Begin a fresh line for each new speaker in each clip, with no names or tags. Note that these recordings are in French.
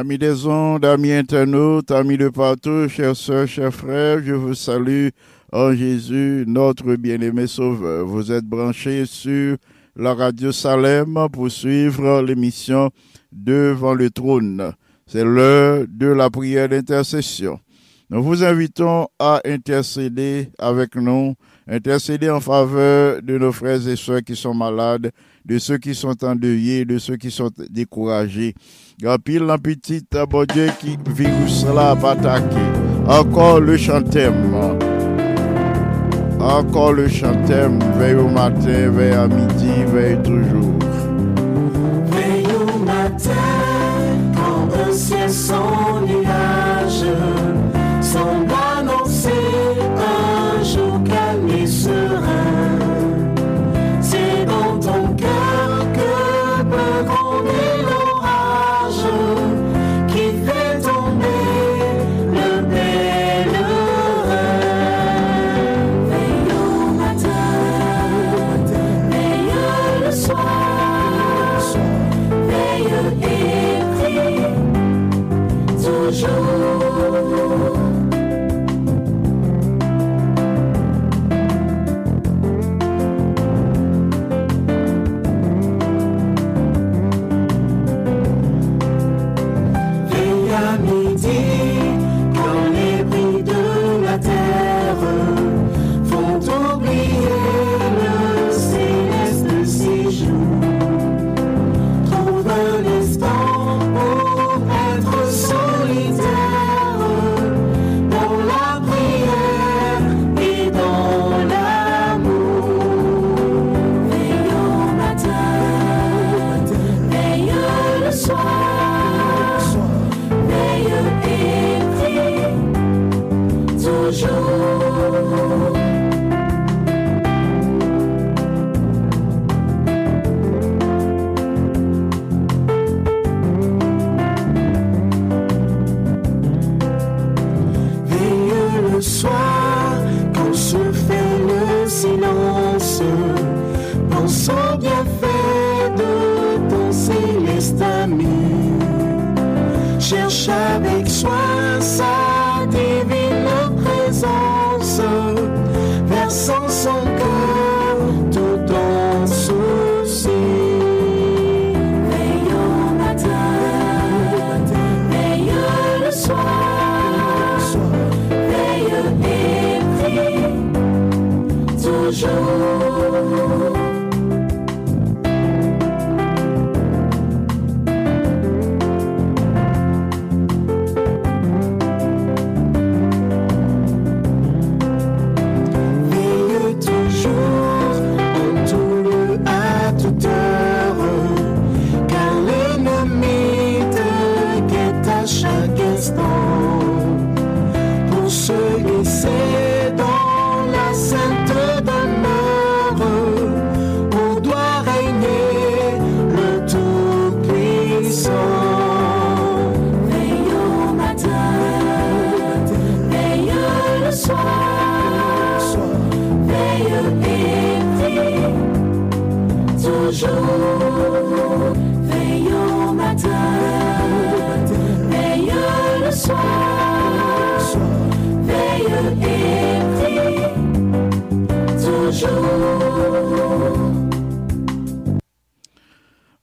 Amis des ondes, amis internautes, amis de partout, chers soeurs, chers frères, je vous salue en Jésus, notre bien-aimé Sauveur. Vous êtes branchés sur la radio Salem pour suivre l'émission Devant le trône. C'est l'heure de la prière d'intercession. Nous vous invitons à intercéder avec nous Intercédez en faveur de nos frères et sœurs qui sont malades, de ceux qui sont endeuillés, de ceux qui sont découragés. Gapil la petite, ah, bon Dieu, qui virus là va attaquer. Encore le chantème. Encore le chantème. Veille au matin, veille à midi, veille toujours.
Veille au matin.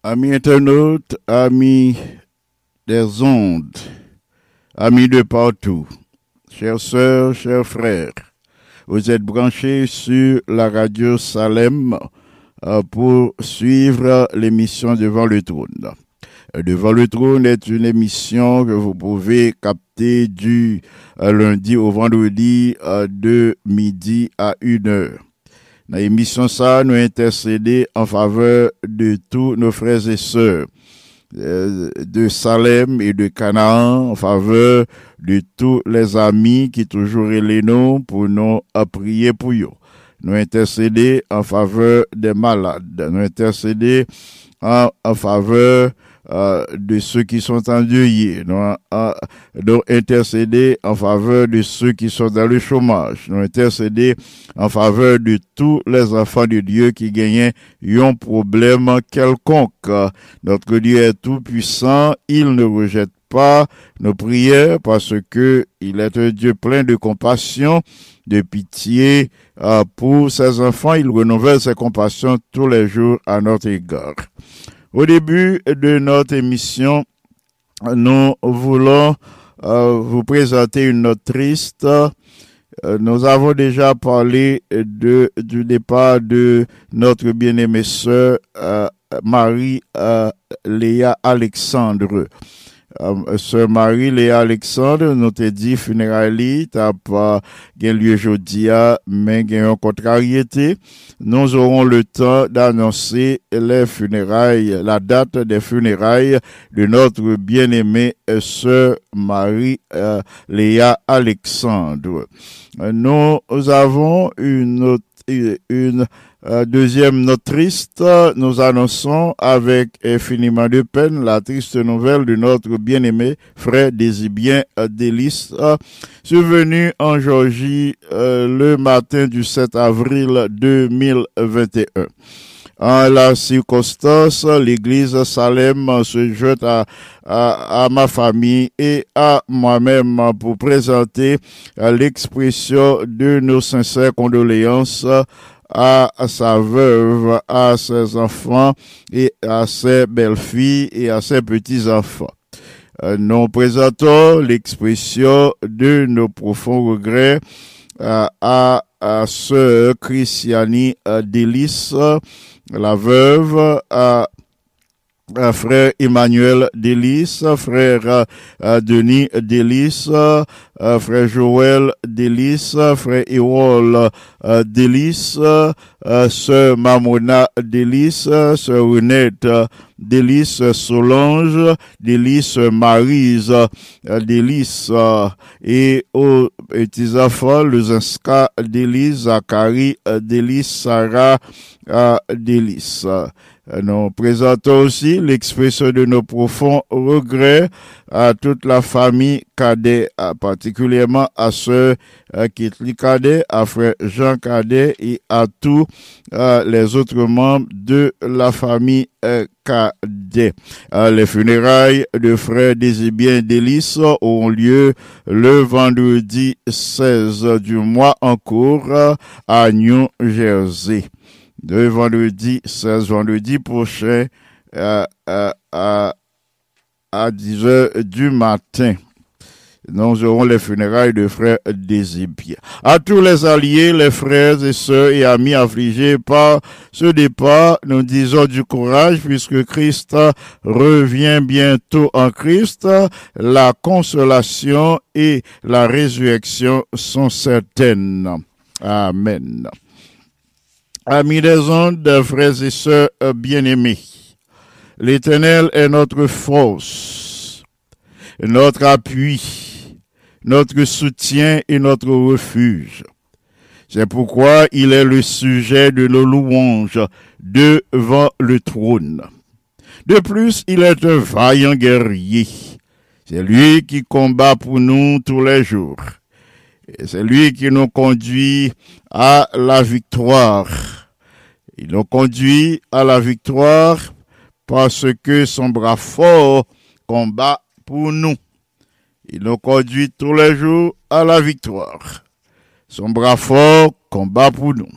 Amis internautes, amis des ondes, amis de partout, chères sœurs, chers frères, vous êtes branchés sur la radio Salem euh, pour suivre l'émission Devant le trône. Devant le trône est une émission que vous pouvez capter du euh, lundi au vendredi euh, de midi à une heure. Dans l'émission ça, nous intercéder en faveur de tous nos frères et sœurs euh, de Salem et de Canaan, en faveur de tous les amis qui toujours les nous pour nous prier pour eux. Nous intercéder en faveur des malades, nous intercéder en, en faveur euh, de ceux qui sont endeuillés, nous, nous intercéder en faveur de ceux qui sont dans le chômage, nous intercéder en faveur de tous les enfants de Dieu qui gagnent un problème quelconque. Notre Dieu est tout puissant, il ne rejette pas nos prières parce que il est un Dieu plein de compassion, de pitié euh, pour ses enfants. Il renouvelle ses compassions tous les jours à notre égard. Au début de notre émission, nous voulons euh, vous présenter une note triste. Euh, nous avons déjà parlé de, du départ de notre bien-aimée sœur euh, Marie euh, Léa Alexandre. Euh, sœur Marie Léa Alexandre nous te dit funérailles t'as pas lieu jeudi mais une contrariété. Nous aurons le temps d'annoncer les funérailles la date des funérailles de notre bien-aimée euh, sœur Marie euh, Alexandre. Euh, nous avons une une deuxième note triste, nous annonçons avec infiniment de peine la triste nouvelle de notre bien-aimé frère Désibien euh, Délice, euh, survenu en Georgie euh, le matin du 7 avril 2021. En la circonstance, l'église Salem se jette à, à, ma famille et à moi-même pour présenter euh, l'expression de nos sincères condoléances à sa veuve, à ses enfants et à ses belles-filles et à ses petits-enfants. Euh, Nous présentons l'expression de nos profonds regrets euh, à, à sœur Christiani euh, Délice, la veuve, à frère Emmanuel Délice, frère euh, euh, Denis Délice, euh, frère Joël Délice, frère Erol euh, euh, sœur Mamona Délice, sœur Renette euh, Délice Solange, Délice Marise euh, Délice euh, et aux petits-enfants, Luzinska Délice, Zachary euh, Délice, Sarah euh, Délice. Euh, Nous présentons aussi l'expression de nos profonds regrets à toute la famille Cadet, particulièrement à euh, Kitli Cadet, à frère Jean Cadet et à tous euh, les autres membres de la famille euh, Cadet. Les funérailles de frère Désibien Délice auront lieu le vendredi 16 du mois en cours à New Jersey de vendredi 16 vendredi prochain euh, euh, à, à 10 heures du matin. Nous aurons les funérailles de frère Désibien. À tous les alliés, les frères et sœurs et amis affligés par ce départ, nous disons du courage puisque Christ revient bientôt en Christ. La consolation et la résurrection sont certaines. Amen. Amis des ondes, frères et sœurs euh, bien-aimés, l'Éternel est notre force, notre appui, notre soutien et notre refuge. C'est pourquoi il est le sujet de nos louanges devant le trône. De plus, il est un vaillant guerrier. C'est lui qui combat pour nous tous les jours. C'est lui qui nous conduit à la victoire. Il nous conduit à la victoire parce que son bras fort combat pour nous. Il nous conduit tous les jours à la victoire. Son bras fort combat pour nous.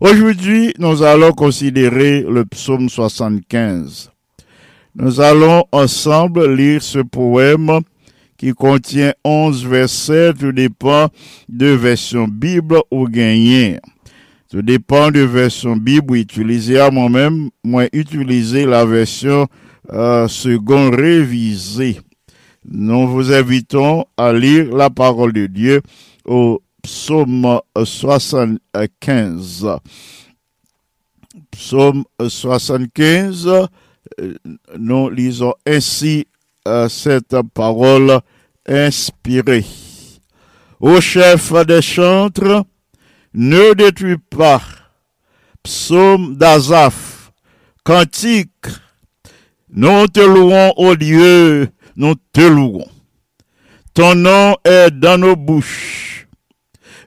Aujourd'hui, nous allons considérer le psaume 75. Nous allons ensemble lire ce poème qui contient 11 versets, tout dépend de version Bible ou gagnée. Tout dépend de version Bible utilisée à moi-même, moi utiliser la version euh, seconde révisée. Nous vous invitons à lire la parole de Dieu au psaume 75. Psaume 75, euh, nous lisons ainsi euh, cette parole inspirée. Au chef des chantres, ne détruis pas. Psaume d'Azaph, cantique. Nous te louons, ô Dieu, nous te louons. Ton nom est dans nos bouches.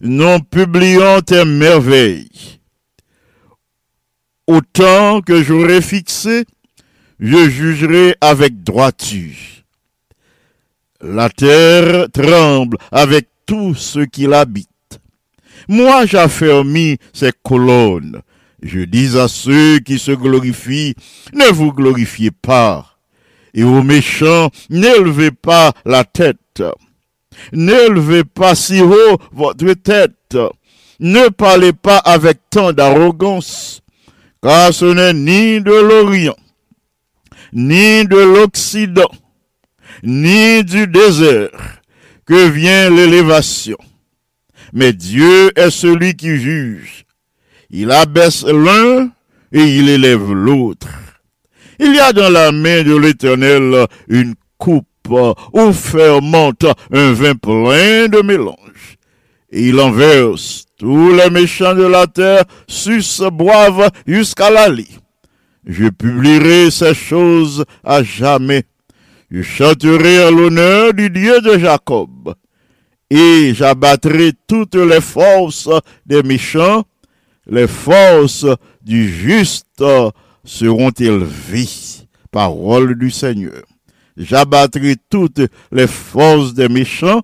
Nous publions tes merveilles. Autant que j'aurai fixé, je jugerai avec droiture. La terre tremble avec tout ce qui l'habite. Moi j'affermis ses colonnes. Je dis à ceux qui se glorifient, ne vous glorifiez pas. Et aux méchants, n'élevez pas la tête. N'élevez pas si haut votre tête. Ne parlez pas avec tant d'arrogance, car ce n'est ni de l'Orient, ni de l'Occident, ni du désert que vient l'élévation. Mais Dieu est celui qui juge. Il abaisse l'un et il élève l'autre. Il y a dans la main de l'Éternel une coupe où fermente un vin plein de mélange. Il en verse. Tous les méchants de la terre sus boivent jusqu'à la lit. Je publierai ces choses à jamais. Je chanterai à l'honneur du Dieu de Jacob. Et j'abattrai toutes les forces des méchants. Les forces du juste seront élevées. Parole du Seigneur. J'abattrai toutes les forces des méchants.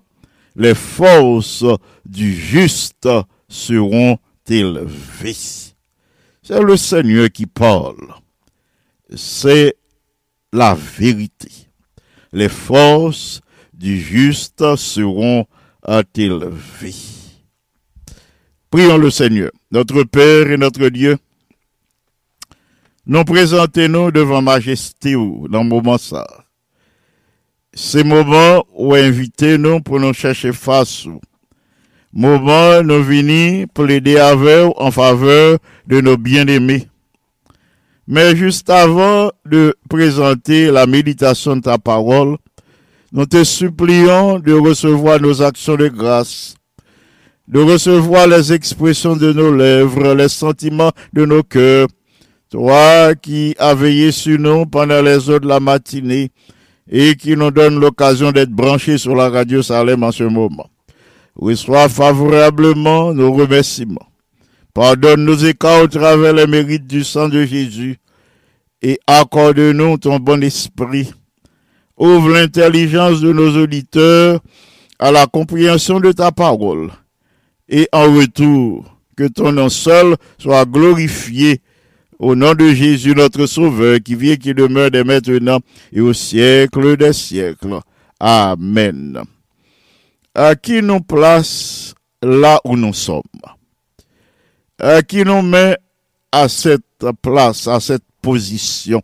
Les forces du juste seront élevées. C'est le Seigneur qui parle. C'est la vérité. Les forces du juste seront élevées. Prions le Seigneur, notre Père et notre Dieu. Nous présentons-nous devant Majesté dans le moment ça. Ces moments où invitez-nous pour nous chercher face moment nous venons plaider avec en faveur de nos bien-aimés. Mais juste avant de présenter la méditation de ta parole, nous te supplions de recevoir nos actions de grâce, de recevoir les expressions de nos lèvres, les sentiments de nos cœurs. Toi qui as veillé sur nous pendant les heures de la matinée et qui nous donne l'occasion d'être branchés sur la radio Salem en ce moment reçois favorablement nos remerciements. Pardonne nos écarts au travers les mérites du sang de Jésus et accorde-nous ton bon esprit. Ouvre l'intelligence de nos auditeurs à la compréhension de ta parole et en retour, que ton nom seul soit glorifié au nom de Jésus notre Sauveur qui vit et qui demeure dès maintenant et au siècle des siècles. Amen à qui nous place là où nous sommes, à qui nous met à cette place, à cette position?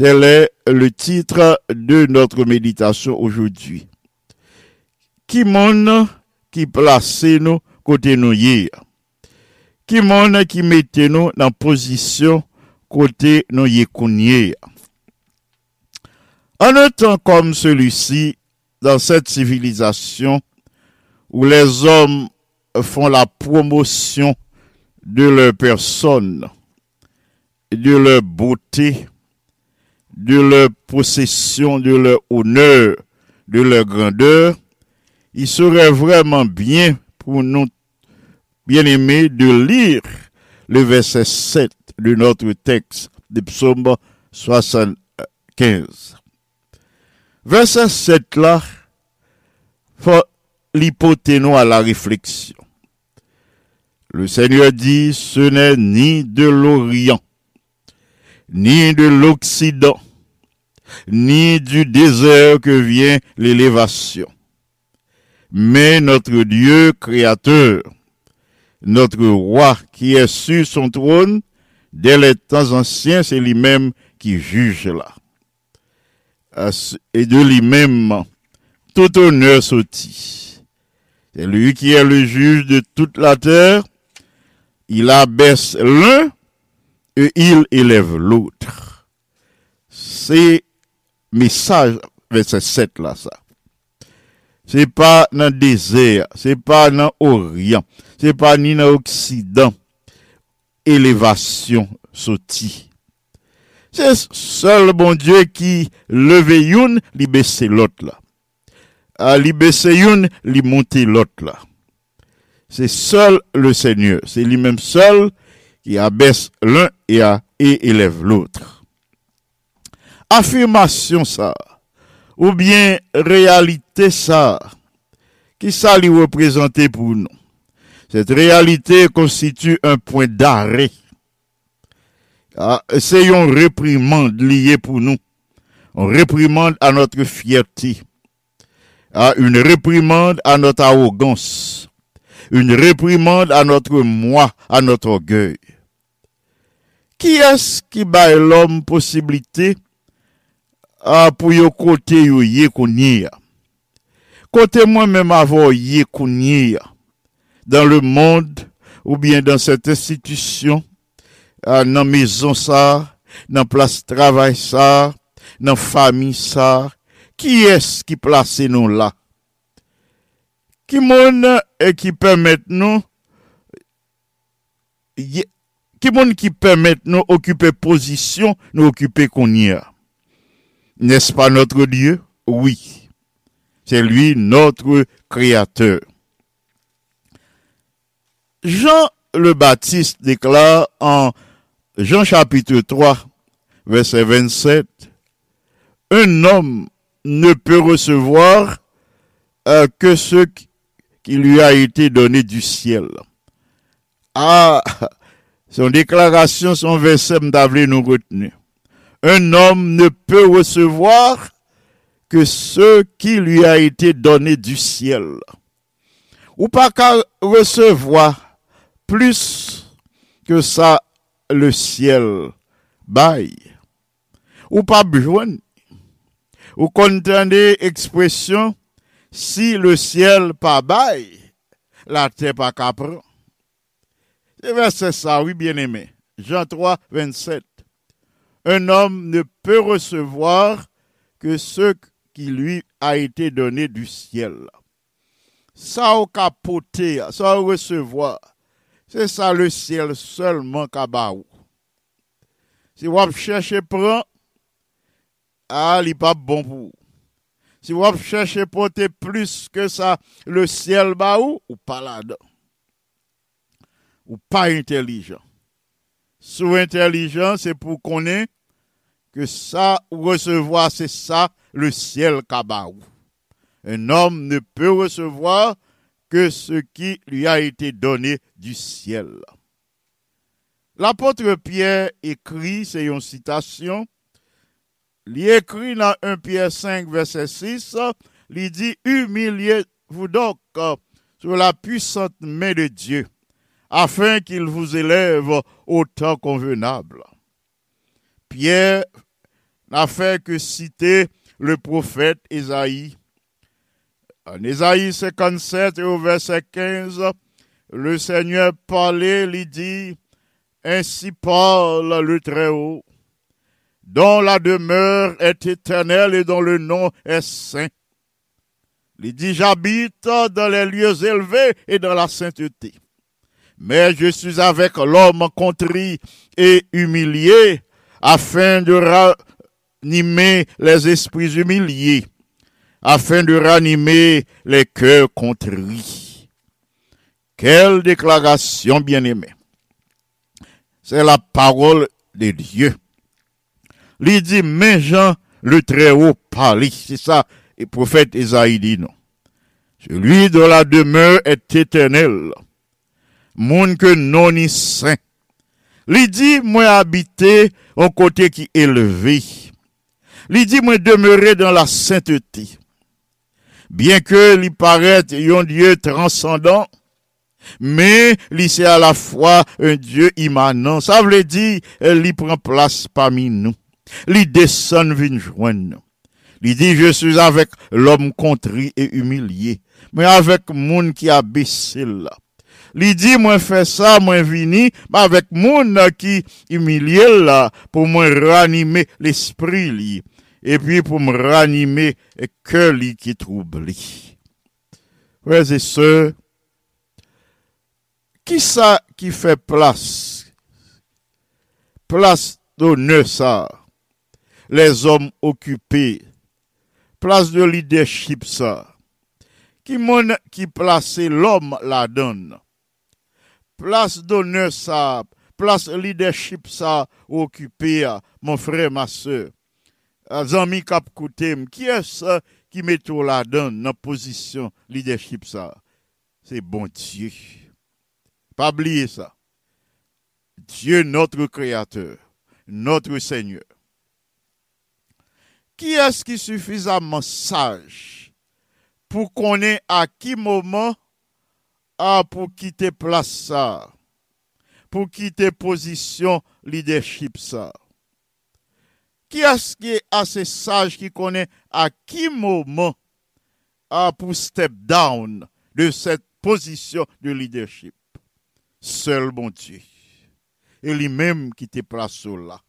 Tel est le titre de notre méditation aujourd'hui. Qui monde qui place nous côté nous? Qui monde qui mettez nous dans position côté nous hier? En un temps comme celui-ci, dans cette civilisation où les hommes font la promotion de leur personne, de leur beauté, de leur possession, de leur honneur, de leur grandeur, il serait vraiment bien pour nous, bien aimés, de lire le verset 7 de notre texte de psaume 75. Verset 7 là, faut à la réflexion. Le Seigneur dit, ce n'est ni de l'Orient, ni de l'Occident, ni du désert que vient l'élévation, mais notre Dieu créateur, notre roi qui est sur son trône, dès les temps anciens, c'est lui-même qui juge là. Et de lui-même, tout honneur sortit. C'est lui qui est le juge de toute la terre. Il abaisse l'un il élève l'autre. C'est message verset 7 là ça. C'est pas dans le désert, c'est pas dans l'Orient, c'est pas ni dans l'Occident. Élévation sortie. C'est seul bon Dieu qui leve une, li baisse l'autre là. À li baisse une, li monte l'autre là. C'est seul le Seigneur, c'est lui-même seul qui abaisse l'un et, élève l'autre. Affirmation ça, ou bien réalité ça, qui ça lui représente pour nous. Cette réalité constitue un point d'arrêt. Ah, c'est une réprimande liée pour nous. Une réprimande à notre fierté. Ah, une réprimande à notre arrogance. une réprimande à notre moi, à notre orgueil. Qui est-ce qui bat l'homme possibilité à pour yo côté yo yé Côté moi-même avoir yé Dans le monde, ou bien dans cette institution, dans maison ça, dans place travail ça, dans famille ça, qui est-ce qui place nous là? Qui permet nous y- qui monde qui permet nous occuper position, nous occuper qu'on y a. N'est-ce pas notre Dieu? Oui. C'est lui notre créateur. Jean le Baptiste déclare en Jean chapitre 3, verset 27, un homme ne peut recevoir euh, que ce qui- qui lui a été donné du ciel. Ah, son déclaration, son verset m'davle nous retenir. Un homme ne peut recevoir que ce qui lui a été donné du ciel. Ou pas qu'à recevoir plus que ça le ciel bail. Ou pas besoin. Ou contendez expression si le ciel pas bail, la terre pas capre. C'est verset ça, oui, bien aimé. Jean 3, 27. Un homme ne peut recevoir que ce qui lui a été donné du ciel. Ça au capoter, ça au recevoir. C'est ça le ciel seulement kabaou. Si vous cherchez prend, ah, il pas bon pour vous. Si vous cherchez porter plus que ça, le ciel baou, ou pas là-dedans. Ou pas intelligent. Sous intelligent, c'est pour connaître que ça, recevoir, c'est ça, le ciel kabaou. Un homme ne peut recevoir que ce qui lui a été donné du ciel. L'apôtre Pierre écrit, c'est une citation, écrit dans 1 Pierre 5, verset 6, il dit, humiliez-vous donc euh, sur la puissante main de Dieu, afin qu'il vous élève au temps convenable. Pierre n'a fait que citer le prophète Ésaïe. En Ésaïe 57 et au verset 15, le Seigneur parlait, il dit, ainsi parle le Très-Haut, dont la demeure est éternelle et dont le nom est saint. Il dit, j'habite dans les lieux élevés et dans la sainteté. Mais je suis avec l'homme contrit et humilié, afin de ranimer les esprits humiliés, afin de ranimer les cœurs contrits. Quelle déclaration bien-aimée. c'est la parole de Dieu. Il dit, mais Jean, le Très-Haut parle. C'est ça, le prophète Esaïe dit non. Celui dont la demeure est éternelle. Moun que non y saint. Il dit, moi habiter un côté qui est élevé. Il dit, moi demeurer dans la sainteté. Bien que lui paraît un Dieu transcendant, mais lui c'est à la fois un Dieu immanent. Ça veut dire, il prend place parmi nous. Li desan vin jwen nou. Li di, je suis avèk l'om kontri e humilié, mwen avèk moun ki abesil. Li di, mwen fè sa, mwen vini, mwen avèk moun ki humilié la, pou mwen ranime l'esprit li, epi pou mwen ranime ke li ki troubli. Prez e se, ki sa ki fè plas? Plas do ne sa. Les hommes occupés. Place de leadership ça. Qui mon qui place l'homme la donne. Place d'honneur ça. Place leadership ça occupé, mon frère, ma soeur. Zami kap koutem, qui est-ce qui met tout la donne dans position leadership ça? C'est bon Dieu. Pas oublier ça. Dieu notre créateur, notre Seigneur. Ki eski sufizaman saj pou konen a ki moman a pou kite plas sa, pou kite pozisyon lideship sa? Ki eski ase saj ki konen a ki moman a pou step down de set pozisyon de lideship? Sel bon Diyo. E li menm ki te plas sou la.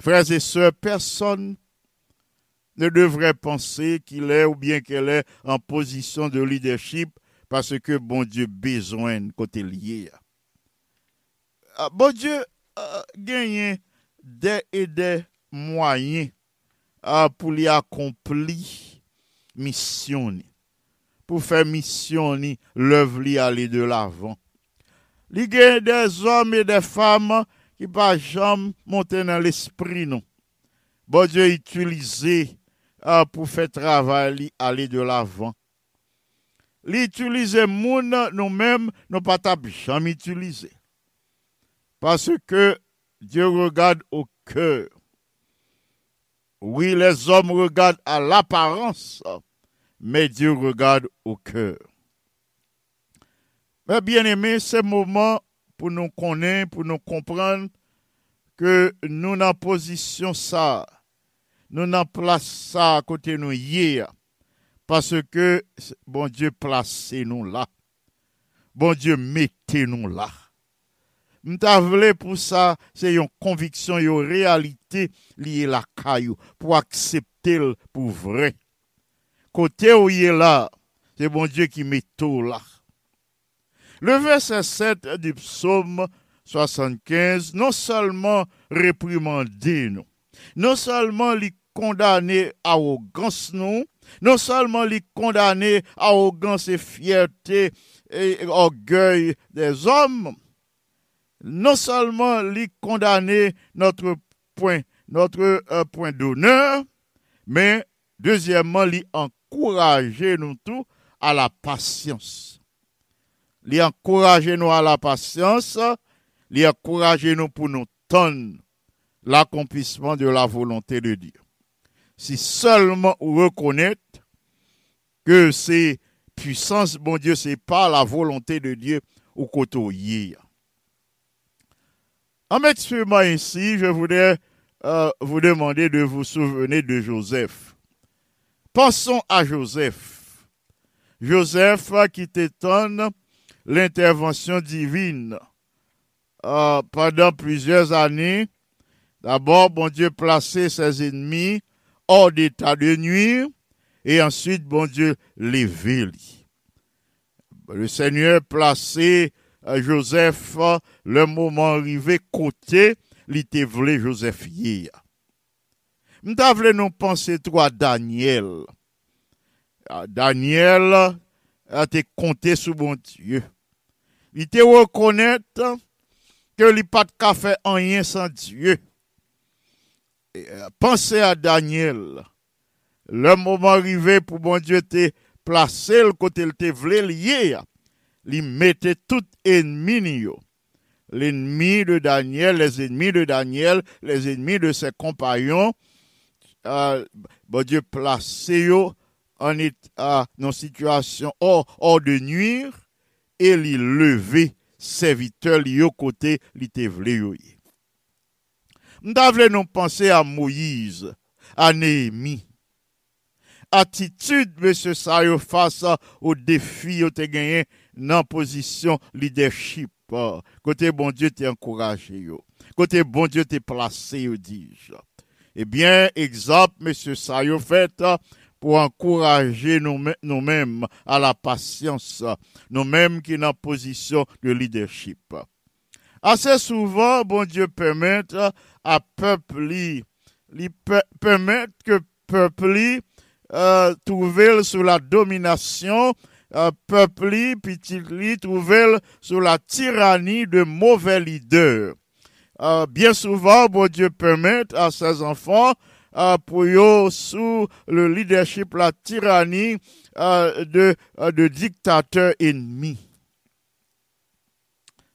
Frères et sœurs, personne ne devrait penser qu'il est ou bien qu'elle est en position de leadership parce que bon Dieu besoin côté lié. Ah, bon Dieu euh, gagne des et des moyens euh, pour lui accomplir mission pour faire mission l'œuvre aller de l'avant. Il gagne des hommes et des femmes qui pas jamais monter dans l'esprit non. Bon Dieu utilisé ah, pour faire travail aller de l'avant. L'utiliser nous-mêmes nous pas jamais utiliser. Parce que Dieu regarde au cœur. Oui, les hommes regardent à l'apparence, mais Dieu regarde au cœur. Mais bien aimé, c'est moment pou nou konen, pou nou kompran ke nou nan pozisyon sa, nou nan plas sa kote nou ye, parce ke bon Diyo plase nou la. Bon Diyo mette nou la. Mta vle pou sa, se yon konviksyon, yon realite liye la kayou, pou aksepte l pou vre. Kote ou ye la, se bon Diyo ki mette ou la. Le verset 7 du psaume 75, non seulement réprimandé nous, non seulement les condamné à arrogance non seulement les condamné à arrogance et fierté et orgueil des hommes, non seulement les condamner notre point, euh, point d'honneur, mais deuxièmement, les encourager nous tous à la patience. Les encourager nous à la patience, les encourager nous pour nous tendre l'accomplissement de la volonté de Dieu. Si seulement on reconnaît que c'est puissance, bon Dieu, c'est pas la volonté de Dieu au côté en m'exprimant ainsi, je voudrais euh, vous demander de vous souvenir de Joseph. Pensons à Joseph. Joseph qui t'étonne l'intervention divine euh, pendant plusieurs années. D'abord, bon Dieu plaçait ses ennemis hors d'état de nuire et ensuite, bon Dieu les. Le Seigneur placé Joseph, le moment arrivé, côté, il voulu Joseph hier. Nous penser toi Daniel. Ah, Daniel a été compté sous bon Dieu. Il te reconnaître que li pas de faire rien sans Dieu. Euh, pensez à Daniel. Le moment arrivé pour bon Dieu te placer le côté te vle lié. Il mettait tout ennemi. L'ennemi de Daniel, les ennemis de Daniel, les ennemis de ses compagnons, euh, bon Dieu placé en état, dans situation hors, hors de nuire, e li leve serviteur li yo kote li te vle yo ye. Mda vle nou panse a Moïse, a Nehemi. Atitude mè se sa yo fasa ou defi yo te genyen nan posisyon leadership. Kote bon Diyo te ankoraje yo. Kote eh bon Diyo te plase yo dij. Ebyen, egzap mè se sa yo fèta, pour encourager nous- nous-mêmes à la patience, nous-mêmes qui sommes en position de leadership. Assez souvent, bon Dieu permet à peuple pe- permet que peuple euh, trouver sous la domination, euh, peuple petit li, trouver sous la tyrannie de mauvais leaders. Euh, bien souvent, bon Dieu permet à ses enfants pour sous le leadership, la tyrannie euh, de, euh, dictateurs ennemis.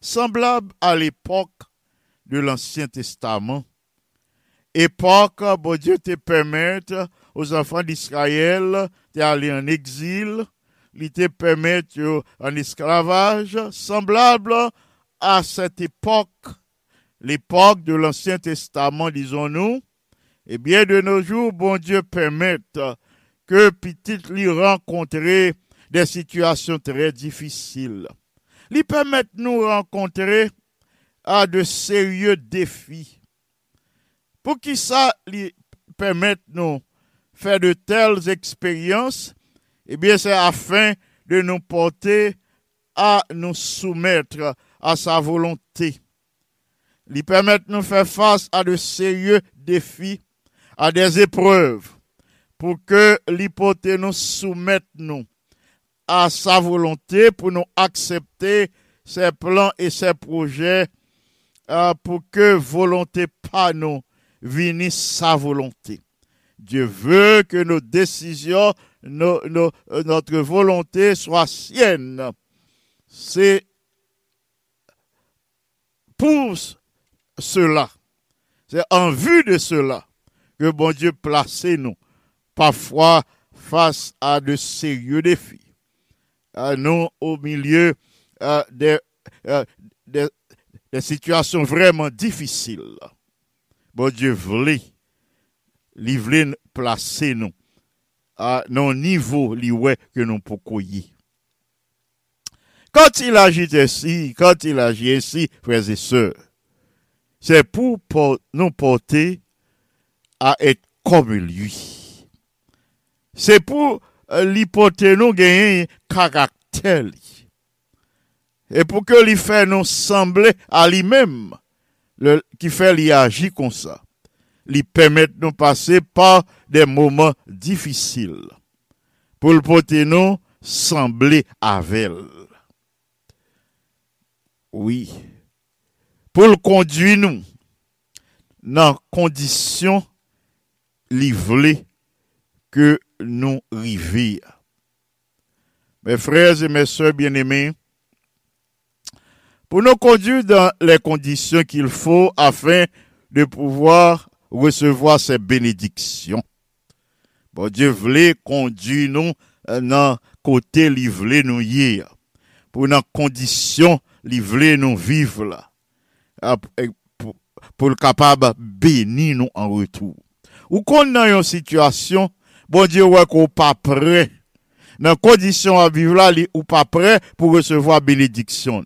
Semblable à l'époque de l'Ancien Testament, époque, bon Dieu te permette aux enfants d'Israël d'aller en exil, il te permette yo en esclavage, semblable à cette époque, l'époque de l'Ancien Testament, disons-nous, eh bien, de nos jours, bon Dieu permette que petit lui rencontrer des situations très difficiles. Lui permettre nous rencontrer à de sérieux défis. Pour qui ça lui permettre nous faire de telles expériences, eh bien, c'est afin de nous porter à nous soumettre à sa volonté. Lui permettre de nous faire face à de sérieux défis, à des épreuves, pour que l'hypothèse nous soumette nous à sa volonté, pour nous accepter ses plans et ses projets, euh, pour que volonté pas nous vinisse sa volonté. Dieu veut que nos décisions, euh, notre volonté soit sienne. C'est pour cela, c'est en vue de cela que bon Dieu place nous parfois face à de sérieux défis. Euh, nous, au milieu euh, des, euh, des, situations vraiment difficiles, bon Dieu voulait, voulait placer nous à nos niveaux que nous pouvons. Quand il agit ainsi, quand il agit ainsi, frères et sœurs, c'est pour nous porter à être comme lui. C'est pour euh, l'hypothèse nous gagner caractère. Et pour que lui fait nous sembler à lui-même, qui fait lui agir comme ça, lui permettre de nous passer par des moments difficiles. Pour le porter nous sembler avec elle. Oui. Pour le conduire nous dans conditions livrées que nous rivions. Mes frères et mes sœurs bien-aimés, pour nous conduire dans les conditions qu'il faut afin de pouvoir recevoir ces bénédictions. Bon Dieu voulait conduire nous dans côté livré nous hier. Pour nos conditions livré nous vivre là. Pour, pour le capable bénir nous en retour. Ou qu'on dans une situation, bon Dieu ouais qu'on pas prêt. Dans condition à vivre là, ou pas prêt pour recevoir bénédiction.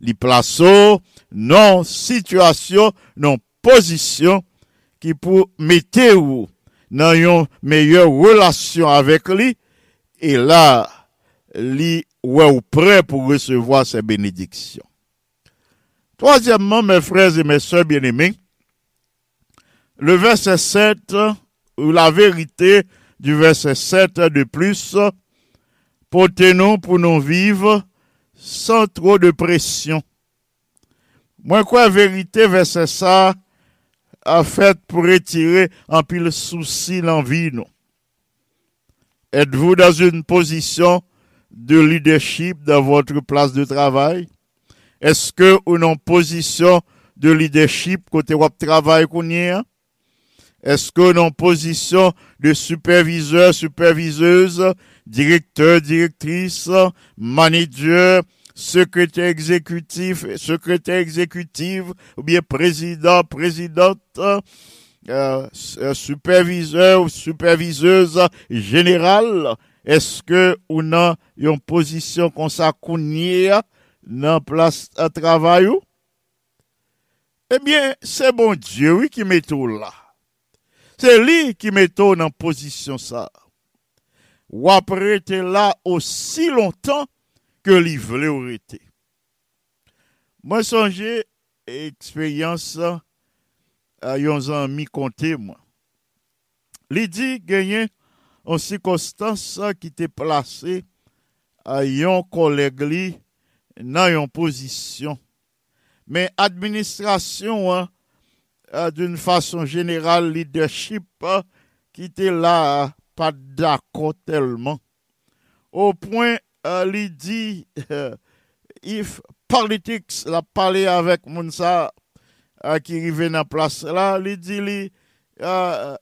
Li plaço non situation, non position qui pour mettre ou dans une meilleure relation avec lui et là li ouais ou prêt pour recevoir ces bénédictions. Troisièmement, mes frères et mes sœurs bien-aimés, le verset 7, ou la vérité du verset 7 de plus, portez-nous pour nous vivre sans trop de pression. Moi, quoi, vérité, verset ça, a fait pour retirer un pile souci l'envie, non? Êtes-vous dans une position de leadership dans votre place de travail? Est-ce que ou non position de leadership côté web travail qu'on y a? Est-ce que non position de superviseur, superviseuse, directeur, directrice, manager, secrétaire exécutif, secrétaire exécutive, ou bien président, présidente, euh, superviseur ou superviseuse générale, est-ce que ou non une position qu'on ça dans place à travail? Eh bien, c'est bon Dieu oui qui met tout là. se li ki meto nan pozisyon sa. Wap rete la osi lontan ke li vle ou rete. Mwen sonje ekspeyans a yon zan mi konte mwen. Li di genyen an sikostans ki te plase a yon koleg li nan yon pozisyon. Men administrasyon an Euh, d'une fason general leadership ki te la pa dako telman. Ou poin li di if politics la pale avek moun sa ki euh, rive nan plas la, li di li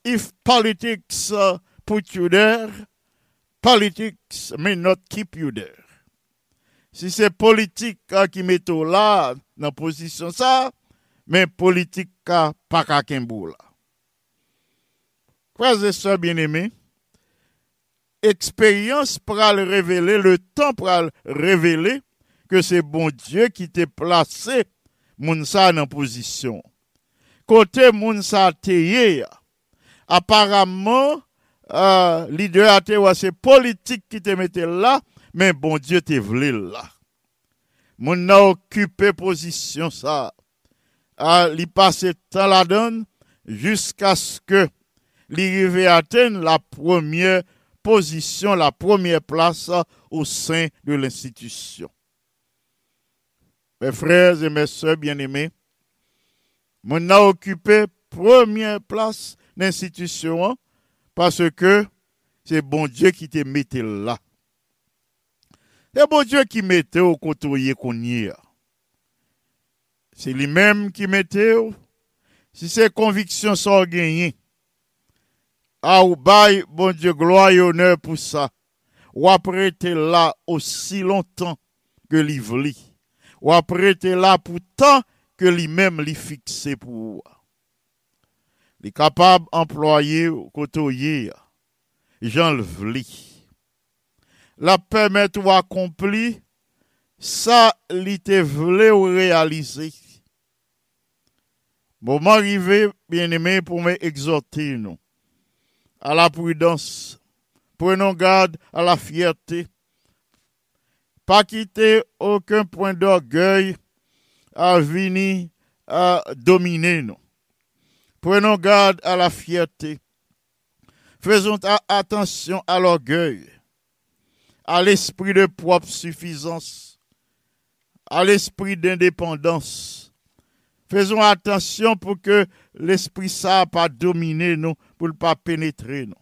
if politics euh, put you there, politics may not keep you there. Si se politik ki meto la nan posisyon sa, men politik ka pa kakembou la. Prese sa bien eme, eksperyans pral revele, le tan pral revele, ke se bon Diyo ki te plase moun sa nan pozisyon. Kote moun sa teye, aparamman, euh, lide a te wase politik ki te mette la, men bon Diyo te vle la. Moun nan okupe pozisyon sa. À li passer temps la donne jusqu'à ce que l'arrivée atteigne la première position, la première place au sein de l'institution. Mes frères et mes soeurs bien-aimés, mon a occupé première place l'institution parce que c'est bon Dieu qui te mettait là. C'est bon Dieu qui mettait au côté qu'on y Se li menm ki mette ou, si se konviksyon sor genyen, a ou bay bon Diyo gloa yonè pou sa, ou apre te la osi lontan ke li vli, ou apre te la pou tan ke li menm li fikse pou ou. Li kapab employe ou koto ye, jan l vli. La pemet ou akompli, sa li te vle ou realize. Moment arrivé, bien-aimé, pour m'exhorter, nous, à la prudence. Prenons garde à la fierté. Pas quitter aucun point d'orgueil à venir à dominer nous. Prenons garde à la fierté. Faisons attention à l'orgueil à l'esprit de propre suffisance, à l'esprit d'indépendance. Faisons attention pour que l'esprit ça pas dominer nous, pour ne pas pénétrer nous.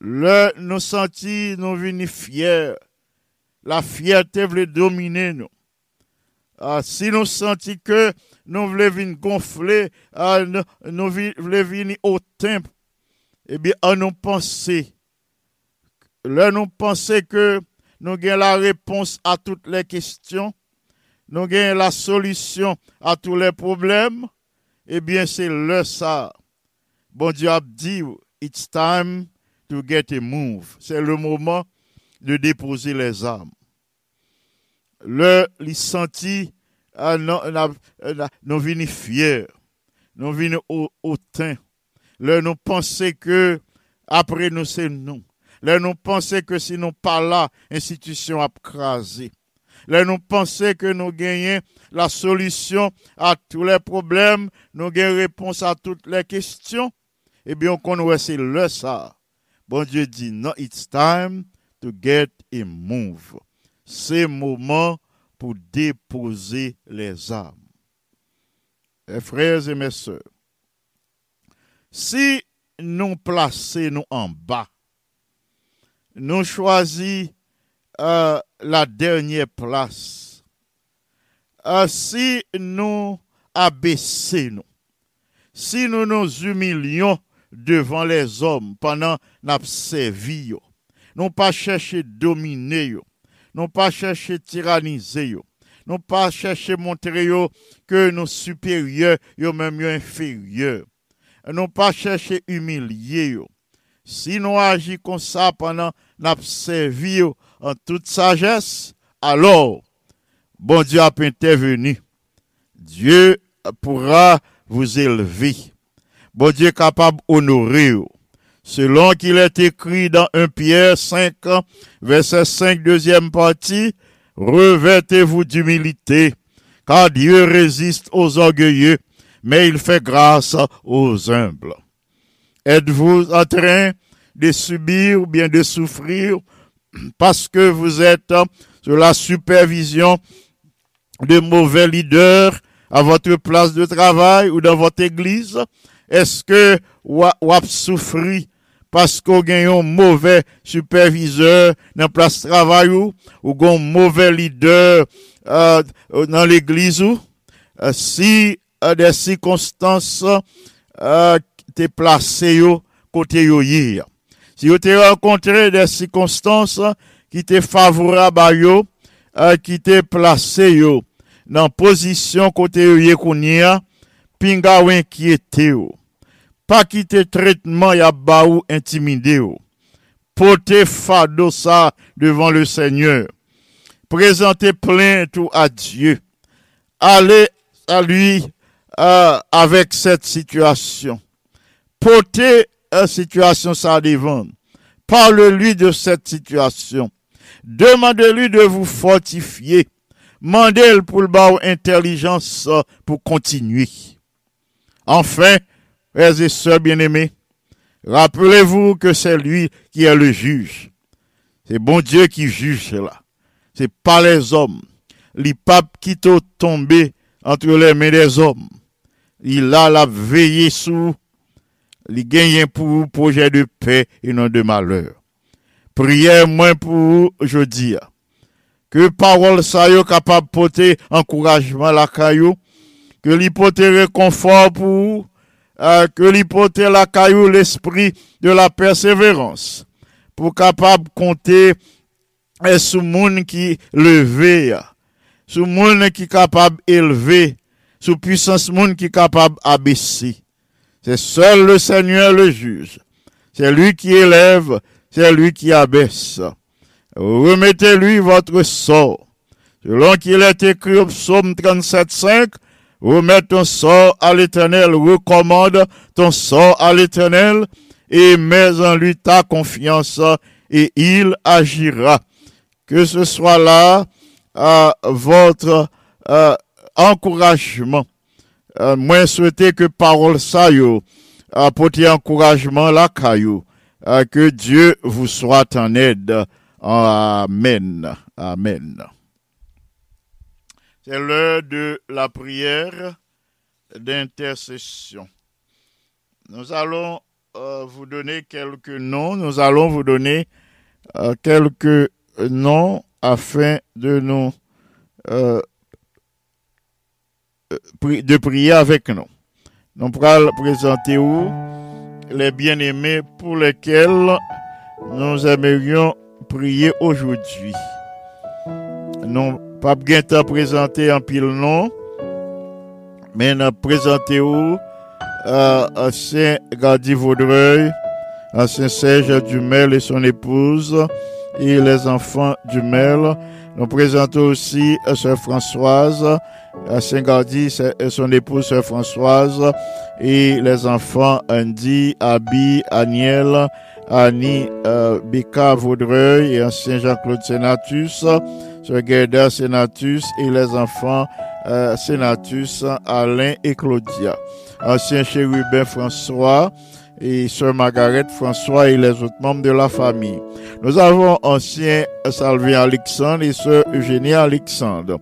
Le, nous sentis, nous venons fiers. La fierté veut dominer nous. Ah, si nous sentons que nous voulons gonfler, ah, nous, nous voulons venir au temple, eh bien, à nous penser Là, nous pensons que nous avons la réponse à toutes les questions, nous avons la solution à tous les problèmes, eh bien, c'est le ça. Bon Dieu a dit, it's time to get a move. C'est le moment de déposer les armes. Le, les senti, ah, nous venons fiers, nous venons au, au teint. Le, nous pensons que après nous, c'est nous. Là, nous pensons que si nous pas là, l'institution a crasé. Là, nous pensons que nous gagnons la solution à tous les problèmes, nous gagnons réponse à toutes les questions. Eh bien, on c'est le ça. Bon Dieu dit, non, it's time to get a move. C'est moment pour déposer les armes. mes frères et mes sœurs, si nous plaçons nous en bas, nous choisissons euh, la dernière place. Si nous abaissons nous, si nous nous humilions devant les hommes pendant notre servi, yo, non pas chercher dominer, non pas chercher tyranniser, non pas chercher montrer que nous supérieurs, yo même inférieurs, non pas chercher humilier. Si nous agissons comme ça pendant notre servi yo, en toute sagesse, alors, bon Dieu a intervenu. Dieu pourra vous élever. Bon Dieu est capable d'honorer. Selon qu'il est écrit dans 1 Pierre 5, verset 5, deuxième partie, revêtez-vous d'humilité, car Dieu résiste aux orgueilleux, mais il fait grâce aux humbles. Êtes-vous en train de subir ou bien de souffrir parce que vous êtes sous la supervision de mauvais leaders à votre place de travail ou dans votre église? Est-ce que vous avez souffert parce que vous avez un mauvais superviseur dans la place de travail ou, ou un mauvais leader euh, dans l'église ou? Euh, si euh, des circonstances euh, te placé côté hier. Si vous avez rencontré des circonstances qui étaient favorables à yo, euh, qui étaient placé yo dans position côté yé kounia, pinga ou inquiété. Pas quitter traitement ya ba ou intimidé. Portez ça devant le Seigneur. Présentez plainte à Dieu. Allez à lui euh, avec cette situation. Portez situation ça devant. Parle-lui de cette situation. Demandez-lui de vous fortifier. Mandez pour le bas intelligence euh, pour continuer. Enfin, frères et sœurs bien-aimés, rappelez-vous que c'est lui qui est le juge. C'est bon Dieu qui juge cela. C'est pas les hommes. Les papes qui t'ont tombé entre les mains des hommes. Il a la veillé sous, gagne pour vous projet de paix et non de malheur. Prière moins pour je dis, que parole ça yo capable porter encouragement la caillou, que l'hypothèse réconfort pour euh, que l'hypothèse la caillou l'esprit de la persévérance, pour capable compter sous monde qui levé, sous monde qui capable élever, sous puissance monde qui capable abaisser. C'est seul le Seigneur le juge. C'est lui qui élève, c'est lui qui abaisse. Remettez-lui votre sort. Selon qu'il est écrit au psaume 37, 5, remets ton sort à l'éternel, recommande ton sort à l'éternel et mets en lui ta confiance et il agira. Que ce soit là à votre euh, encouragement. Euh, moi souhaiter que parole ça yo apporter encouragement la caillou. Euh, que Dieu vous soit en aide. Amen. Amen. C'est l'heure de la prière d'intercession. Nous allons euh, vous donner quelques noms. Nous allons vous donner euh, quelques noms afin de nous euh, de prier avec nous. Nous pourrons présenter les bien-aimés pour lesquels nous aimerions prier aujourd'hui. Non, pas bien présenter en pile nom, mais nous présenter où euh, ancien Gadi Vaudreuil, ancien Serge Dumel et son épouse et les enfants Dumel. Nous présentons aussi euh, Sœur Françoise, Gadi c'est- et son épouse Françoise et les enfants Andy, Abi, Aniel, Annie, euh, Bika Vaudreuil et ancien Jean-Claude Sénatus, Gerda Sénatus et les enfants euh, Sénatus, Alain et Claudia. Ancien chérubin François et Sœur Margaret François et les autres membres de la famille. Nous avons ancien Salvien Alexandre et Sœur Eugénie Alexandre.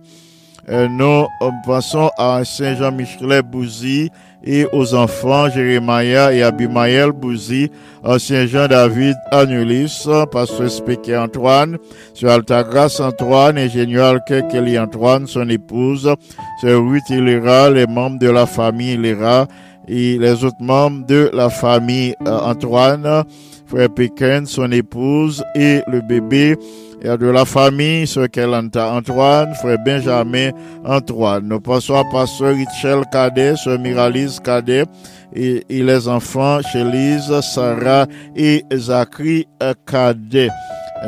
Euh, nous euh, pensons à Saint Jean-Michel Bouzy et aux enfants Jérémia et Abimaël Bouzy, ancien Jean-David Anulis, pasteur Spéquet Antoine, sur Altagrace Antoine, ingénieur Kelly Antoine, son épouse, sur Ruth Hilera, les membres de la famille Hilera et les autres membres de la famille euh, Antoine, frère Pékin, son épouse et le bébé de la famille, ce Kelanta Antoine, frère Benjamin Antoine. Nous passons à pasteur Richel Cadet, sœur Miralise Cadet, et, les enfants chez Lise, Sarah et Zachary Cadet.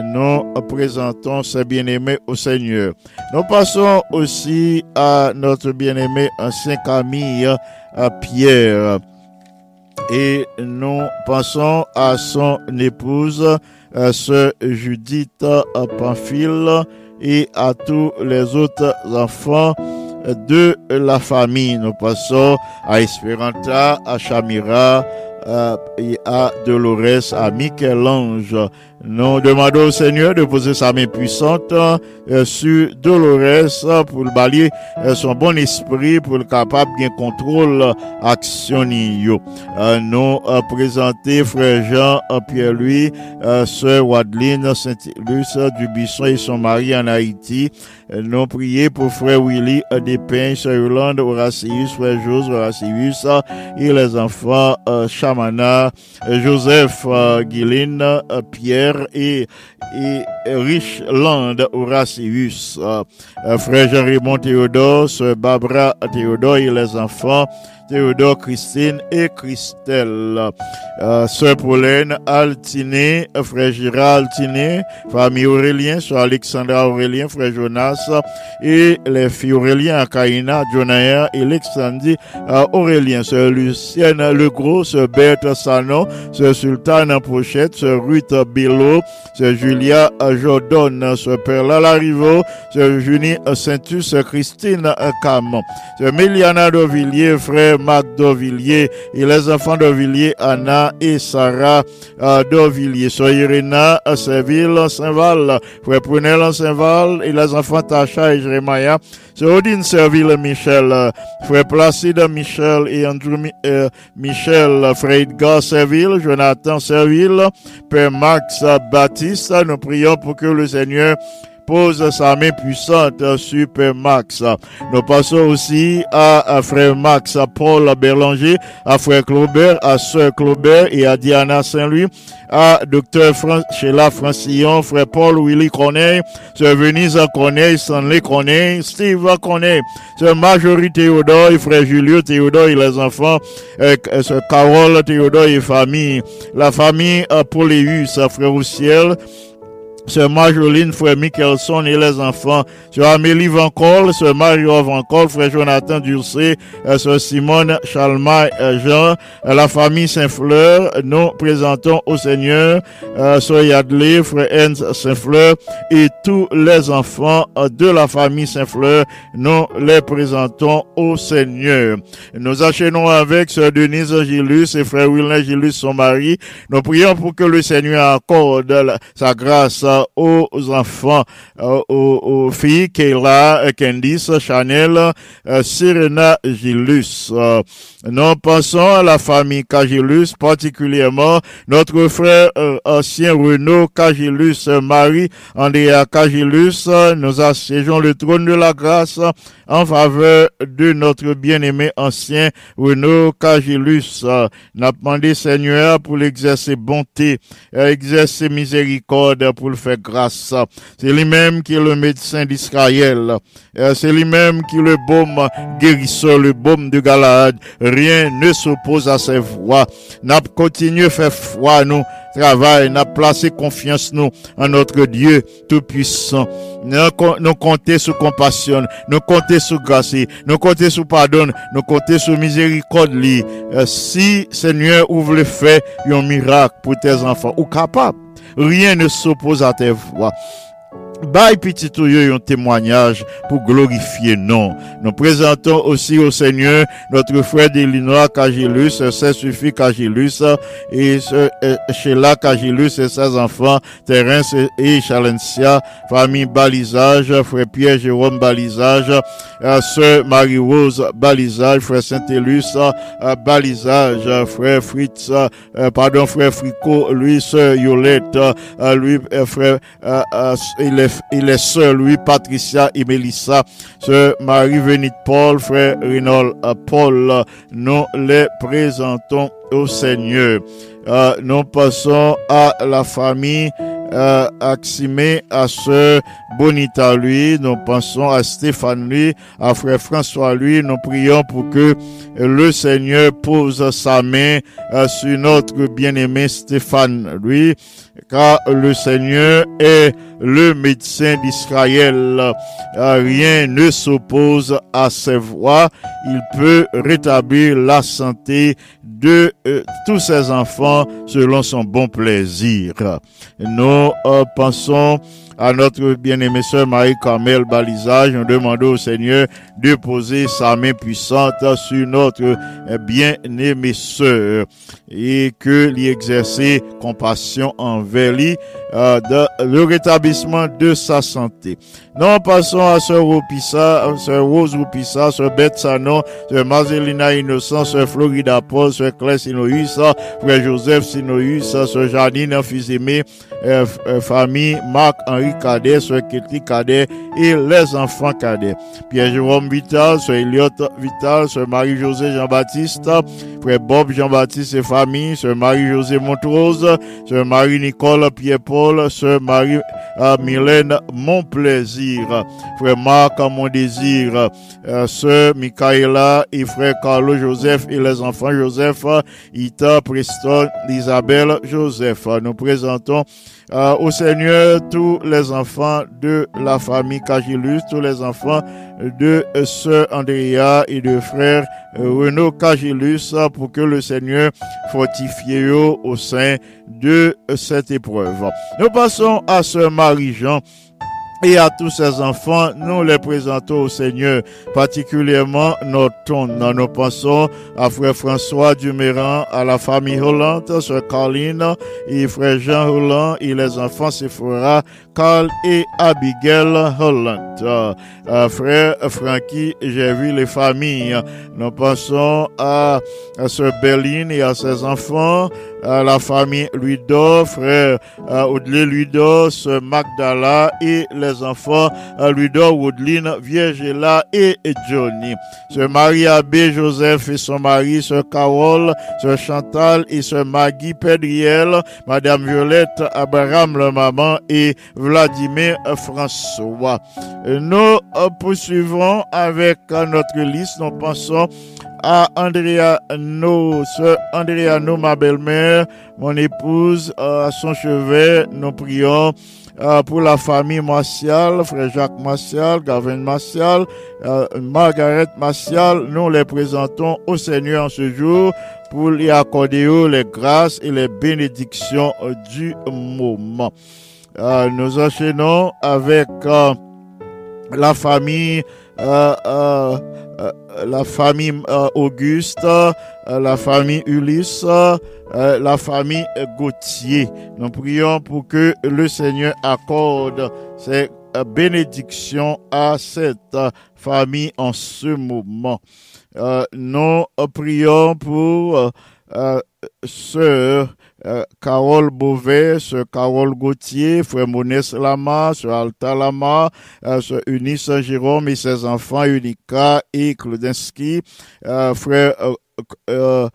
Nous présentons ces bien-aimés au Seigneur. Nous passons aussi à notre bien-aimé ancien Camille Pierre. Et nous pensons à son épouse, sœur Judith Pamphile, et à tous les autres enfants de la famille. Nous passons à Esperanta, à Chamira, et à Dolores, à Michel-Ange. Nous demandons au Seigneur de poser sa main puissante euh, sur Dolores pour le balayer euh, son bon esprit pour le capable bien contrôle action euh, nous euh, présenter frère Jean Pierre-Louis, sœur Wadeline Saint-Luce Dubisson et son mari en Haïti. nous prier pour frère Willy Despins, sœur Yolande Horacius, frère Jose Horacius et les enfants Chamana, Joseph Guiline, Pierre et, et Richland Horacius, frère Jean-Raymond Théodore, Barbara Théodore et les enfants Théodore, Christine et Christelle. Euh, Sœur Pauline Altiné, frère Gérard Altiné, famille Aurélien, Sœur Alexandra Aurélien, frère Jonas et les filles Aurélien Akaina, Jonaya et Alexandrie euh, Aurélien, Sœur Lucienne Legros, Sœur Berthe Sanon, Sœur Sultane Pochette, Sœur Ruth Bello, Sœur Julia Jordan, Sœur Perla Larivo, Sœur Junie Saintus, Christine Cam, Sœur Méliana Dovilliers, frère Marc et les enfants Dovilliers, Anna et Sarah euh, Dovilliers, Sœur Irina Saint-Ville, Saint-Val, frère Prunel Saint-Val. Et les enfants Tacha et Jérémia, Sœur Odine Serville Michel, frère Placide Michel et Andrew euh, Michel, frère Edgar Serville, Jonathan Serville, Père Max Baptiste, nous prions pour que le Seigneur pose sa main puissante sur Max. Nous passons aussi à, frère Max, à Paul Berlanger, à frère Claubert, à sœur Claubert et à Diana Saint-Louis, à docteur Fran Francillon, frère Paul Willy Corneille, sœur Venise Corneille, Stanley Corneille, Steve Corneille, sœur Marjorie Théodore frère Julio Théodore et les enfants, euh, sœur Carole Théodore et famille, la famille euh, Pauléus, frère au Sœur Marjoline, frère Michelson et les enfants, Sœur Amélie Vancol, Sœur Mario Vancol, frère Jonathan Durcé, Sœur Simone Chalma Jean, la famille Saint-Fleur, nous présentons au Seigneur, Sœur Yadley, frère Hens Saint-Fleur et tous les enfants de la famille Saint-Fleur, nous les présentons au Seigneur. Nous enchaînons avec Sœur Denise Gilus et frère Wilner Gilus, son mari. Nous prions pour que le Seigneur accorde sa grâce aux enfants, euh, aux, filles Kayla, Candice, Chanel, euh, Serena Gilus. Euh, nous pensons à la famille Cagilus, particulièrement notre frère ancien Renaud Cagilus, Marie Andrea Cagilus. Nous assiégeons le trône de la grâce en faveur de notre bien-aimé ancien Renaud Cagilus. N'a demandé Seigneur pour l'exercer bonté, exercer miséricorde, pour le faire grâce. C'est lui-même qui est le médecin d'Israël. C'est lui-même qui est le baume guérisseur, le baume de Galade. Rien ne s'oppose à ses voix. N'a continué faire foi, nous travail, n'a placé confiance nous en notre Dieu tout-puissant. Nous comptons sur compassion, nous comptons sur grâce, nous comptons sur pardon, nous comptons sur miséricorde. Si Seigneur ouvre le fait, un miracle pour tes enfants, ou capable, rien ne s'oppose à tes voix. Bail petit un témoignage pour glorifier non. Nous présentons aussi au Seigneur notre frère d'Illinois Cagilus, c'est suffit Cagilus et euh, Sheila Cagilus et ses enfants, Terence et Chalencia, famille Balisage, frère Pierre Jérôme Balisage, sœur Marie-Rose Balisage, frère Saint-Élus Balisage, frère Fritz, euh, pardon, frère Frico, lui, sœur Yolette, lui, euh, frère, il il est sœur, lui, Patricia et Mélissa, sœur Marie-Venite Paul, frère Reynold euh, Paul, nous les présentons au Seigneur. Euh, nous passons à la famille euh, Aximé, à sœur Bonita lui, nous pensons à Stéphane lui, à frère François lui, nous prions pour que le Seigneur pose sa main euh, sur notre bien-aimé Stéphane lui, le Seigneur est le médecin d'Israël. Rien ne s'oppose à ses voies. Il peut rétablir la santé de euh, tous ses enfants selon son bon plaisir. Nous euh, pensons à notre bien-aimée sœur Marie-Carmel Balisage. Nous demandons au Seigneur de poser sa main puissante sur notre euh, bien-aimée sœur et que l'y exercer compassion envers lui euh, dans le rétablissement de sa santé. Nous passons à sœur Opissa, sœur Rose Opissa, sœur Beth Sanon, sœur Marcelina Innocent, sœur Florida Paul, sœur Claire Sinoïs, frère Joseph Sinoïs, sœur Janine, fils aimé, euh, euh, famille Marc-Henri Cadet, sœur Ketty Cadet et les enfants Cadet. Pierre-Jérôme Vital, sœur Elliot Vital, sœur Marie-José Jean-Baptiste, frère Bob Jean-Baptiste et famille, sœur Marie-José Montrose, sœur Marie-Nicole Pierre-Paul, sœur Marie Mylène Mon Plaisir, frère Marc Mon Désir, euh, sœur Michaela et frère Carlo Joseph et les enfants Joseph, Ita, Preston, Isabelle, Joseph. Nous présentons euh, au Seigneur tous les enfants de la famille Cagilus, tous les enfants de sœur Andrea et de frère euh, Renaud Cagilus pour que le Seigneur fortifie au sein de cette épreuve. Nous passons à sœur Marie-Jean et à tous ses enfants, nous les présentons au Seigneur, particulièrement notre ton. Nous pensons à frère François Duméran, à la famille Hollande, sœur Caroline et frère Jean Holland et les enfants Sephora, Carl et Abigail Holland. Euh, euh, frère Frankie, j'ai vu les familles. Nous pensons à, à sœur Berline et à ses enfants, à la famille Luido, frère euh, Audley Luido, sœur Magdala et les enfants euh, Luido, Woodline, Viergela et Johnny. Sœur Marie-Abbé Joseph et son mari, sœur Carole, sœur Chantal et sœur Maggie Pedriel, Madame Violette Abraham, le maman et Vladimir François. Nous poursuivons avec notre liste. Nous pensons à Andrea No, sœur Andrea No, ma belle-mère, mon épouse, euh, à son chevet. Nous prions euh, pour la famille Martial, frère Jacques Martial, Gavin Martial, euh, Margaret Martial. Nous les présentons au Seigneur en ce jour pour lui accorder les grâces et les bénédictions du moment. Euh, nous enchaînons avec euh, la famille euh, euh, la famille Auguste, la famille Ulysse, la famille Gauthier. Nous prions pour que le Seigneur accorde ses bénédictions à cette famille en ce moment. Nous prions pour sœur euh, Carole Beauvais, sœur Carole Gauthier, frère Monès Lama, sœur Alta Lama, euh, sœur Eunice Jérôme et ses enfants Unica et Klodinski, euh, frère euh,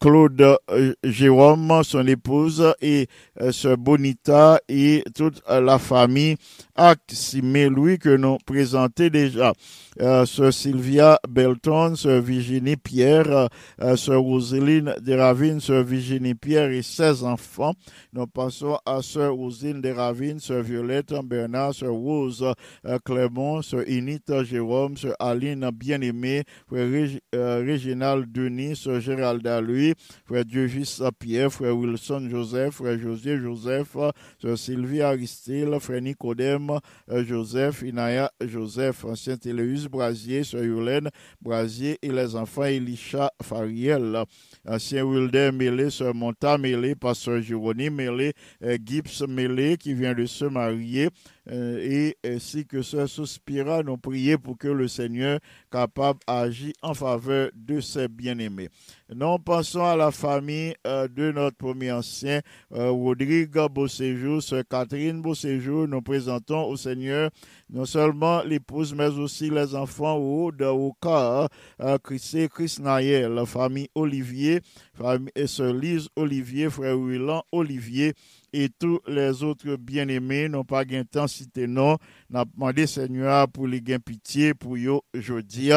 Claude Jérôme, son épouse, et sœur Bonita et toute la famille Aximé Louis que nous présentons déjà. Euh, sœur Sylvia Belton, sœur Virginie Pierre, euh, euh, sœur Roseline Desravines, sœur Virginie Pierre et ses enfants. Nous passons à sœur Rosine Desravines, sœur Violette Bernard, sœur Rose euh, Clément, sœur Inita Jérôme, sœur Aline Bien-Aimée, frère Rég- euh, Réginald Denis, sœur Géralda Lui, frère Diogis Pierre, frère Wilson Joseph, frère José Joseph, sœur Sylvie Aristide, frère Nicodème euh, Joseph, Inaya Joseph, ancien Téléus Brasier, sœur Yolène Brasier et les enfants Elisha Fariel, ancien Wilder Mélé, sœur Monta Mélé, pasteur Jérôme Mélé, euh, Gibbs Mélé qui vient de se marier, et ainsi que sœur Sospira, nous prions pour que le Seigneur capable d'agir en faveur de ses bien-aimés. Nous pensons à la famille euh, de notre premier ancien, euh, Rodrigue Beauséjour, sœur Catherine Beauséjour. Nous présentons au Seigneur non seulement l'épouse, mais aussi les enfants au Oka, euh, Chris, Chris Nayer, la famille Olivier, famille, et sœur Lise Olivier, frère Willan Olivier, et tous les autres bien-aimés n'ont pas gain temps cité non. N'a demandé Seigneur pour les gain pitié pour eux aujourd'hui,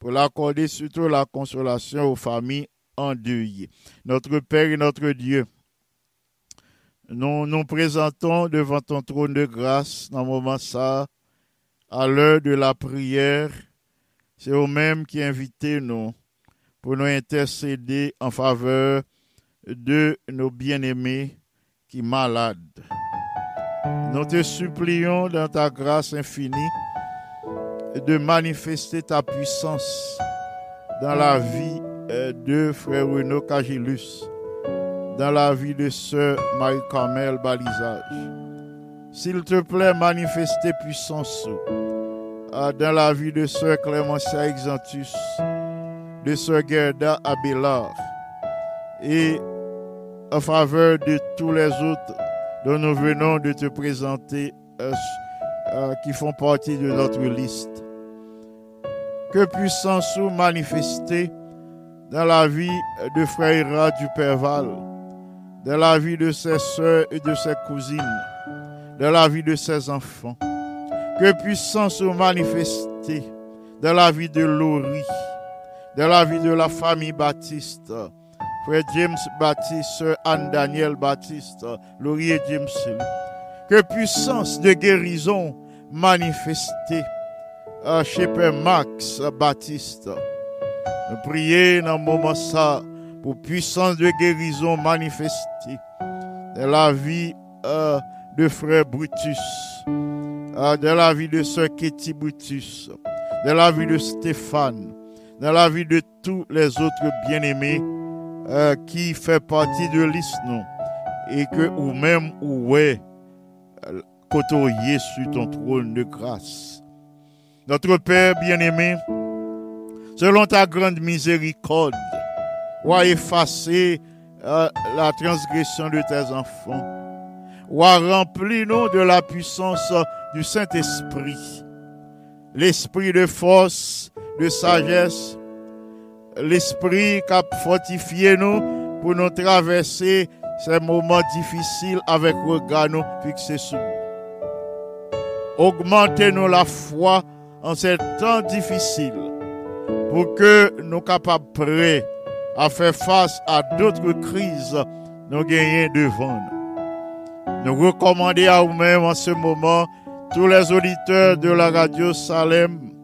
pour l'accorder surtout la consolation aux familles endeuillées. Notre Père et notre Dieu, nous nous présentons devant ton trône de grâce dans le moment ça, à l'heure de la prière. C'est eux-mêmes qui invitez nous pour nous intercéder en faveur de nos bien-aimés qui malades. Nous te supplions dans ta grâce infinie de manifester ta puissance dans la vie euh, de frère Renaud Cagilus, dans la vie de sœur Marie-Carmel Balisage. S'il te plaît, manifester puissance dans la vie de sœur Clémentia Exantus, de sœur Gerda Abélard et en faveur de tous les autres dont nous venons de te présenter euh, euh, qui font partie de notre liste. Que puissance soit manifestée dans la vie de frère du Perval, dans la vie de ses soeurs et de ses cousines, dans la vie de ses enfants? Que puissance soit manifestée dans la vie de Laurie, dans la vie de la famille Baptiste, frère James Baptiste, sœur Anne-Daniel Baptiste, Laurier James. Que puissance de guérison manifestée. Euh, chez Père Max Baptiste. Nous prions dans le moment ça pour puissance de guérison manifestée dans la vie de frère Brutus, euh, dans la vie de sœur Ketty Brutus, dans la vie de Stéphane, dans la vie de tous les autres bien-aimés euh, qui fait partie de l'ISNO et que ou même ou est côtoyé sur ton trône de grâce. Notre Père bien-aimé, selon ta grande miséricorde, ou effacer euh, la transgression de tes enfants, ou remplis-nous de la puissance du Saint-Esprit, l'esprit de force, de sagesse, l'esprit qui a fortifié nous pour nous traverser ces moments difficiles avec regard nous fixé sur vous. Augmentez-nous la foi en ces temps difficiles pour que nous capables prêts à faire face à d'autres crises nous gagner devant nous. Nous recommandons à vous-même en ce moment tous les auditeurs de la radio Salem.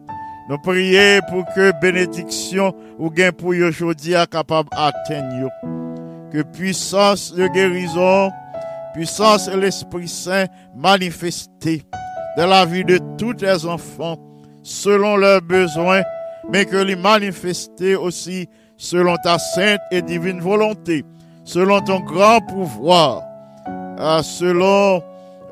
Nous prions pour que bénédiction ou gain pour aujourd'hui capable d'atteindre. Que puissance de guérison, puissance de l'Esprit Saint manifestée dans la vie de tous les enfants selon leurs besoins, mais que les manifester aussi selon ta sainte et divine volonté, selon ton grand pouvoir, euh, selon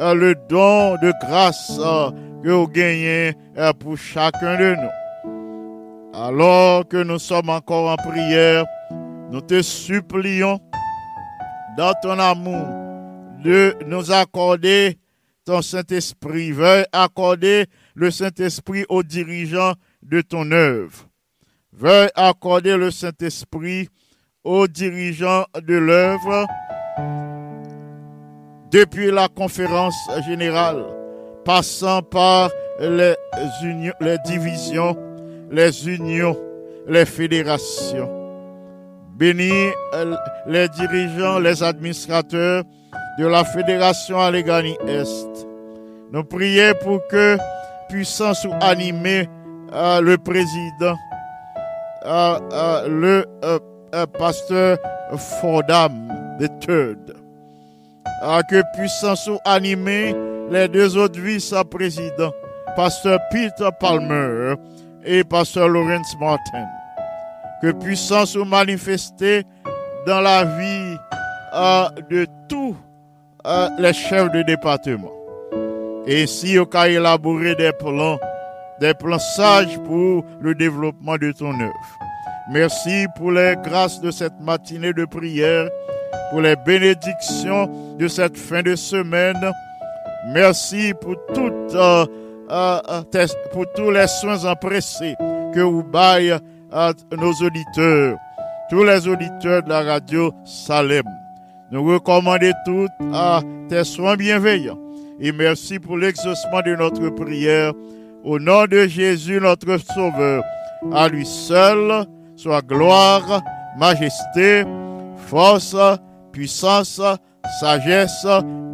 euh, le don de grâce euh, que vous gagnez pour chacun de nous. Alors que nous sommes encore en prière, nous te supplions dans ton amour de nous accorder ton Saint-Esprit. Veuille accorder le Saint-Esprit aux dirigeants de ton œuvre. Veuille accorder le Saint-Esprit aux dirigeants de l'œuvre depuis la conférence générale, passant par les, divisions, les unions, les fédérations. Bénis les dirigeants, les administrateurs de la Fédération Allegheny Est. Nous prions pour que puissance ou animer euh, le président, euh, euh, le euh, pasteur Fordham Third. Ah, que puissance ou animer les deux autres vice-présidents, pasteur Peter Palmer et pasteur Lawrence Martin. Que puissance ou manifester dans la vie euh, de tous euh, les chefs de département. Et si au cas élaborer des plans, des plans sages pour le développement de ton œuvre. Merci pour les grâces de cette matinée de prière, pour les bénédictions de cette fin de semaine. Merci pour, toutes, euh, euh, euh, pour tous les soins empressés que vous baillez à nos auditeurs, tous les auditeurs de la radio Salem. Nous recommandons toutes à tes soins bienveillants. Et merci pour l'exaucement de notre prière. Au nom de Jésus, notre Sauveur, à lui seul soit gloire, majesté, force, puissance, sagesse,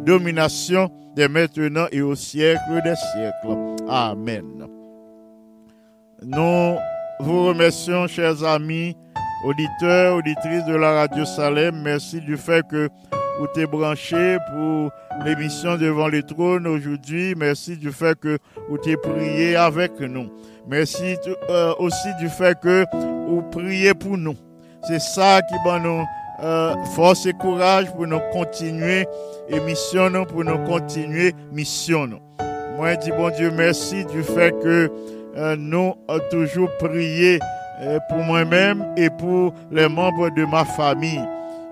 domination, maintenant et au siècle des siècles. Amen. Nous vous remercions, chers amis, auditeurs, auditrices de la radio Salem. Merci du fait que vous êtes branchés pour l'émission Devant le trône aujourd'hui. Merci du fait que vous êtes prié avec nous. Merci euh, aussi du fait que vous priez pour nous. C'est ça qui va nous euh, force et courage pour nous continuer émission, nous, pour nous continuer mission. Moi, je dis bon Dieu, merci du fait que euh, nous avons toujours prié euh, pour moi-même et pour les membres de ma famille.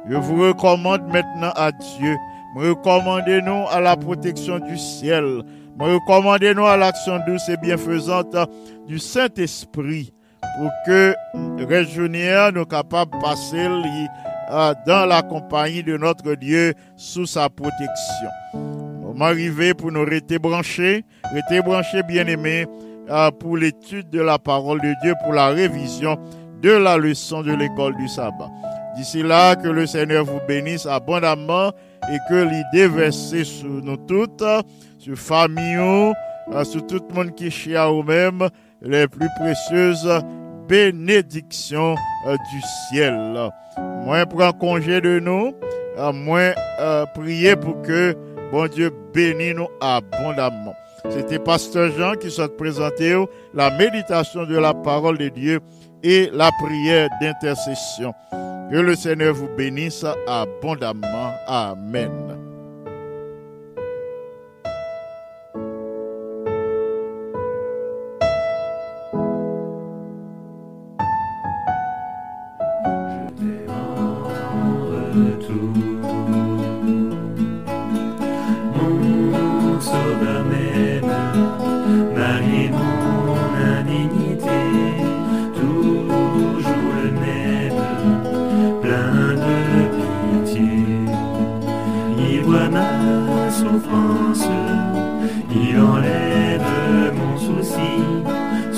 Je vous recommande maintenant à Dieu. Recommandez-nous à la protection du ciel. Recommandez-nous à l'action douce et bienfaisante du Saint-Esprit pour que réjouir nous capables de passer euh, dans la compagnie de notre Dieu sous sa protection. Moment arrivé pour nous rester branchés, rester branchés bien-aimés pour l'étude de la parole de Dieu, pour la révision de la leçon de l'école du sabbat. D'ici là, que le Seigneur vous bénisse abondamment et que l'idée versée sur nous toutes, sur famille, sur tout le monde qui chie à vous-même, les plus précieuses bénédictions euh, du ciel. Moi, prends congé de nous, euh, moi, euh, prier pour que bon Dieu bénisse nous abondamment. C'était Pasteur Jean qui souhaite présenter la méditation de la parole de Dieu et la prière d'intercession. Que le Seigneur vous bénisse abondamment. Amen.